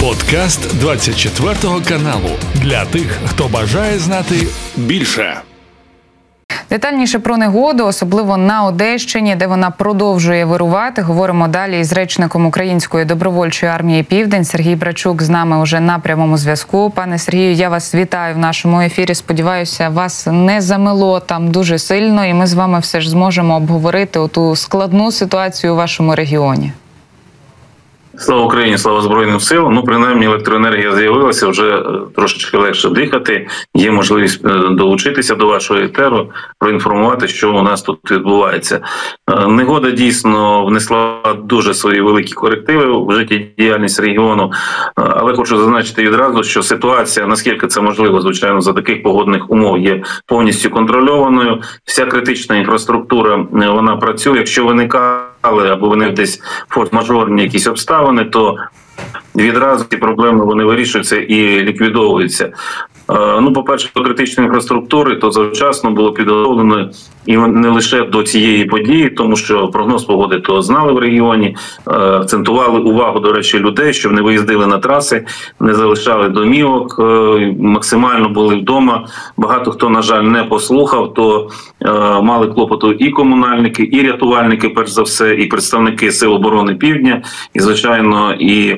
Подкаст 24 каналу для тих, хто бажає знати більше. Детальніше про негоду, особливо на Одещині, де вона продовжує вирувати. Говоримо далі із речником Української добровольчої армії Південь Сергій Брачук з нами уже на прямому зв'язку. Пане Сергію, я вас вітаю в нашому ефірі. Сподіваюся, вас не замило там дуже сильно, і ми з вами все ж зможемо обговорити оту складну ситуацію у вашому регіоні. Слава Україні, слава Збройним силам. Ну, принаймні, електроенергія з'явилася вже е, трошечки легше дихати. Є можливість е, долучитися до вашого етеру, проінформувати, що у нас тут відбувається. Е, негода дійсно внесла дуже свої великі корективи в життєдіяльність регіону. Але хочу зазначити відразу, що ситуація, наскільки це можливо, звичайно, за таких погодних умов є повністю контрольованою. Вся критична інфраструктура вона працює. Якщо виникає або вони десь форс-мажорні якісь обставини, то відразу ці проблеми вони вирішуються і ліквідовуються. Е, ну, по перше, до критичної інфраструктури, то завчасно було підготовлено і не лише до цієї події, тому що прогноз погоди то знали в регіоні, е, акцентували увагу до речі людей, щоб не виїздили на траси, не залишали домівок, е, максимально були вдома. Багато хто на жаль не послухав, то мали клопоту і комунальники, і рятувальники, перш за все, і представники сил оборони Півдня, і звичайно, і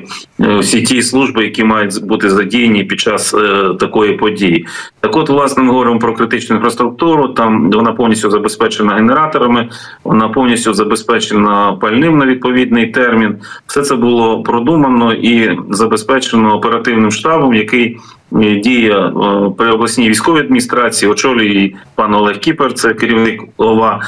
всі ті служби, які мають бути задіяні під час такої події. Так, от, власне, ми говоримо про критичну інфраструктуру. Там вона повністю забезпечена генераторами, вона повністю забезпечена пальним на відповідний термін. Все це було продумано і забезпечено оперативним штабом, який е, діє е, при обласній військовій адміністрації, очолює пан Олег Кіпер, це керівник ОВА.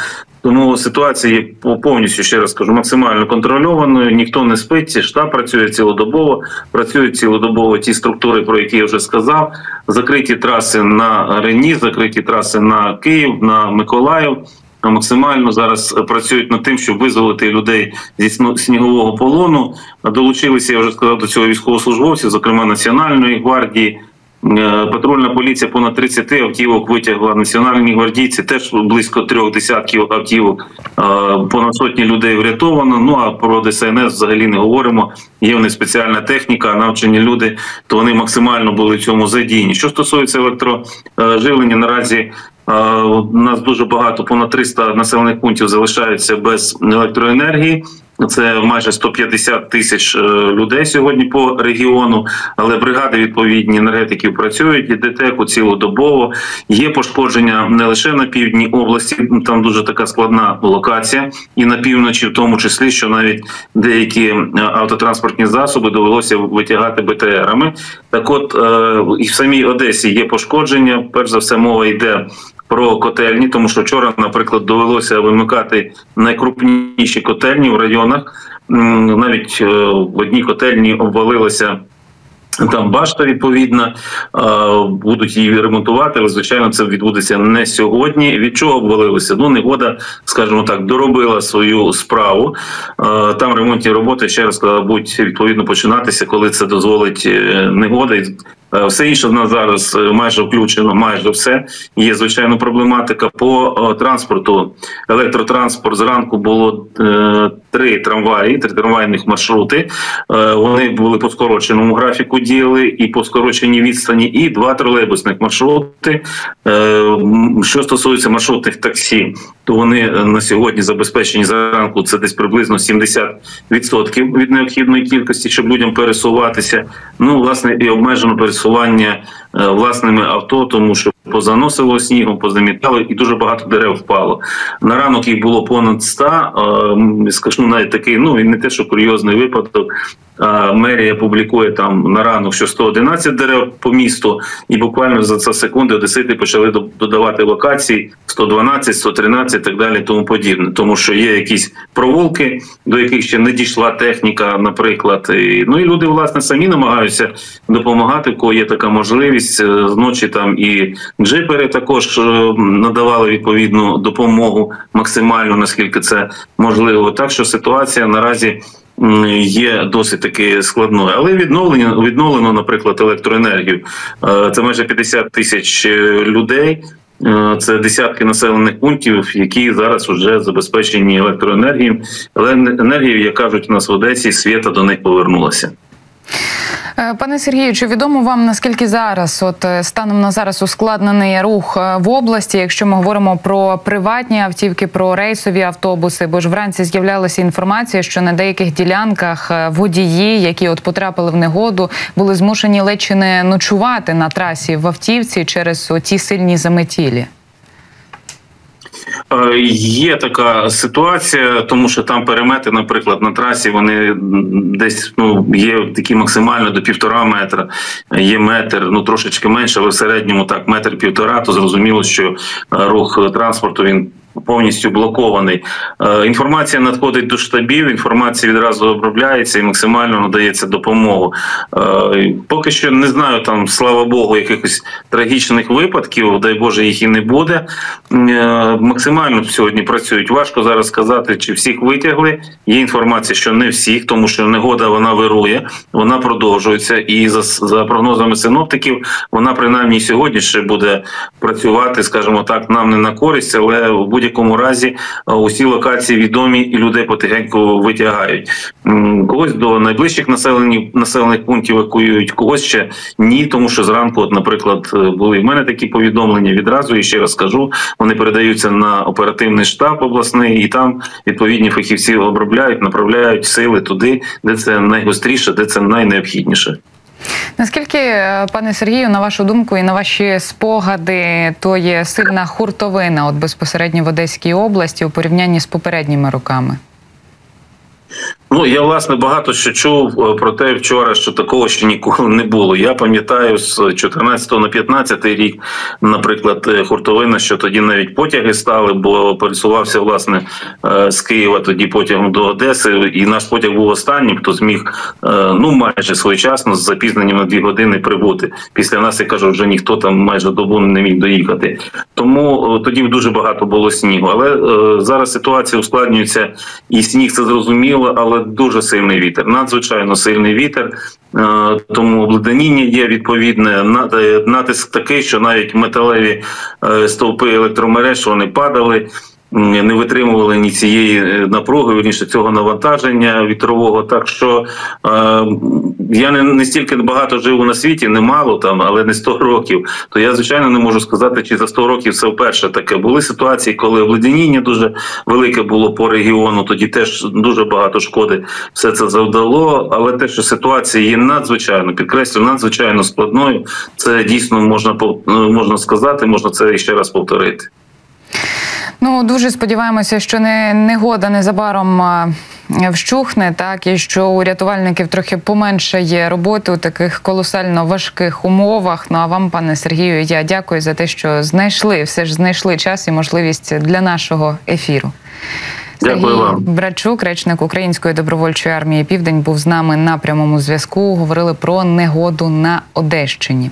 Тому ситуація є повністю ще раз кажу, максимально контрольованою. Ніхто не спить. Штаб працює цілодобово, працюють цілодобово ті структури, про які я вже сказав. Закриті траси на Рені, закриті траси на Київ, на Миколаїв. Максимально зараз працюють над тим, щоб визволити людей зі снігового полону. Долучилися я вже сказав до цього військовослужбовців, зокрема Національної гвардії. Е, патрульна поліція понад 30 автівок витягла національні гвардійці. Теж близько трьох десятків автівок. Е, понад сотні людей врятовано. Ну а про ДСНС взагалі не говоримо. Є в них спеціальна техніка, навчені люди, то вони максимально були в цьому задіяні. Що стосується електроживлення, наразі е, у нас дуже багато, понад 300 населених пунктів залишаються без електроенергії. Це майже 150 тисяч е, людей сьогодні по регіону, але бригади відповідні енергетиків працюють і ДТЕКу цілодобово. Є пошкодження не лише на півдні області, там дуже така складна локація, і на півночі, в тому числі, що навіть деякі е, автотранспортні засоби довелося витягати БТРами. Так, от е, і в самій Одесі є пошкодження. Перш за все, мова йде про котельні, тому що вчора, наприклад, довелося вимикати найкрупніші котельні в районах. Навіть е, в одній котельні обвалилося. Там башта відповідна будуть її ремонтувати, але звичайно це відбудеться не сьогодні. Від чого обвалилося? Ну негода, скажімо так, доробила свою справу. Там ремонтні роботи ще раз будуть відповідно починатися, коли це дозволить е, негода. Е, все інше в нас зараз е, майже включено, майже все. Є звичайно проблематика по транспорту. Електротранспорт зранку було е, три трамваї, три трамвайних маршрути. Е, вони були по скороченому графіку діяли і по скороченій відстані, і два тролейбусних маршрути. Е, що стосується маршрутних таксі, то вони на сьогодні забезпечені зранку. Це десь приблизно 70% від необхідної кількості, щоб людям пересуватися. Ну власне і обмежено пересування пересування е, власними авто, тому що позаносило снігом, позамітало, і дуже багато дерев впало. На ранок їх було понад 100, скажу навіть такий, ну і не те, що курйозний випадок. Мерія публікує там на ранок, що 111 дерев по місту, і буквально за це секунди одесити почали додавати локації 112, 113 і так далі, тому подібне, тому що є якісь провулки, до яких ще не дійшла техніка, наприклад. І, Ну і люди власне самі намагаються допомагати, в кого є така можливість е, зночі там і джипери також е, надавали відповідну допомогу максимально наскільки це можливо. Так що ситуація наразі є досить таки складною, але відновлено, відновлено, наприклад, електроенергію. Е, це майже 50 тисяч е, людей. Е, це десятки населених пунктів, які зараз вже забезпечені електроенергією. Але енергією, як кажуть у нас в Одесі, свята до них повернулася. Е, пане Сергію, чи відомо вам наскільки зараз, от е, станом на зараз, ускладнений рух е, в області, якщо ми говоримо про приватні автівки, про рейсові автобуси? Бо ж вранці з'являлася інформація, що на деяких ділянках водії, які от потрапили в негоду, були змушені ледь чи не ночувати на трасі в автівці через ті сильні заметілі. Е, є така ситуація, тому що там перемети, наприклад, на трасі вони десь ну є такі максимально до півтора метра, є метр, ну трошечки менше, але в середньому так метр півтора, то зрозуміло, що е, рух транспорту він повністю блокований. Е, інформація надходить до штабів, інформація відразу обробляється і максимально надається допомогу. Е, поки що не знаю, там слава Богу, якихось трагічних випадків, дай Боже, їх і не буде. Е, максимально сьогодні працюють. Важко зараз сказати, чи всіх витягли. Є інформація, що не всіх, тому що негода вона вирує, вона продовжується, і за, за прогнозами синоптиків, вона принаймні сьогодні ще буде працювати, скажімо так, нам не на користь, але в будь будь-якому разі е, усі локації відомі і людей потихеньку витягають. Когось до найближчих населених населених пунктів евакуюють, когось ще ні, тому що зранку, от, наприклад, е, були в мене такі повідомлення відразу. І ще раз кажу, вони передаються на оперативний штаб обласний, і там відповідні фахівці обробляють, направляють сили туди, де це найгостріше, де це найнеобхідніше. Наскільки, е, пане Сергію, на вашу думку і на ваші спогади, то є сильна хуртовина от безпосередньо в Одеській області у порівнянні з попередніми роками? Ну я власне багато що чув е, про те вчора, що такого ще ніколи не було. Я пам'ятаю з 14 на 15 рік, наприклад, е, хуртовина, що тоді навіть потяги стали, бо пересувався власне е, з Києва тоді потягом до Одеси, і наш потяг був останнім, хто зміг ну майже своєчасно з запізненням на дві години прибути. Після нас я кажу, вже ніхто там майже добу не міг доїхати. Тому тоді дуже багато було снігу. Але зараз ситуація ускладнюється, і сніг це зрозуміло, але дуже сильний вітер, надзвичайно сильний вітер. Е, тому обледеніння є відповідне е, натиск такий, що навіть металеві е, стовпи електромереж вони падали не витримували ні цієї е, напруги, верніше цього навантаження вітрового. Так що е, я не не стільки багато живу на світі, немало там, але не 100 років. То я звичайно не можу сказати, чи за 100 rokів це вперше таке. Були ситуації, коли обледеніння дуже велике було по регіону. Тоді теж дуже багато шкоди все це завдало. Але те, що ситуація є надзвичайно підкреслю, надзвичайно складною, це дійсно можна е, можна сказати, можна це ще раз повторити. Ну дуже сподіваємося, що не негода незабаром вщухне, так і що у рятувальників трохи поменшає роботи у таких колосально важких умовах. Ну а вам, пане Сергію, я дякую за те, що знайшли все ж знайшли час і можливість для нашого ефіру. Сергій вам. Брачук, речник Української добровольчої армії Південь, був з нами на прямому зв'язку. Говорили про негоду на Одещині.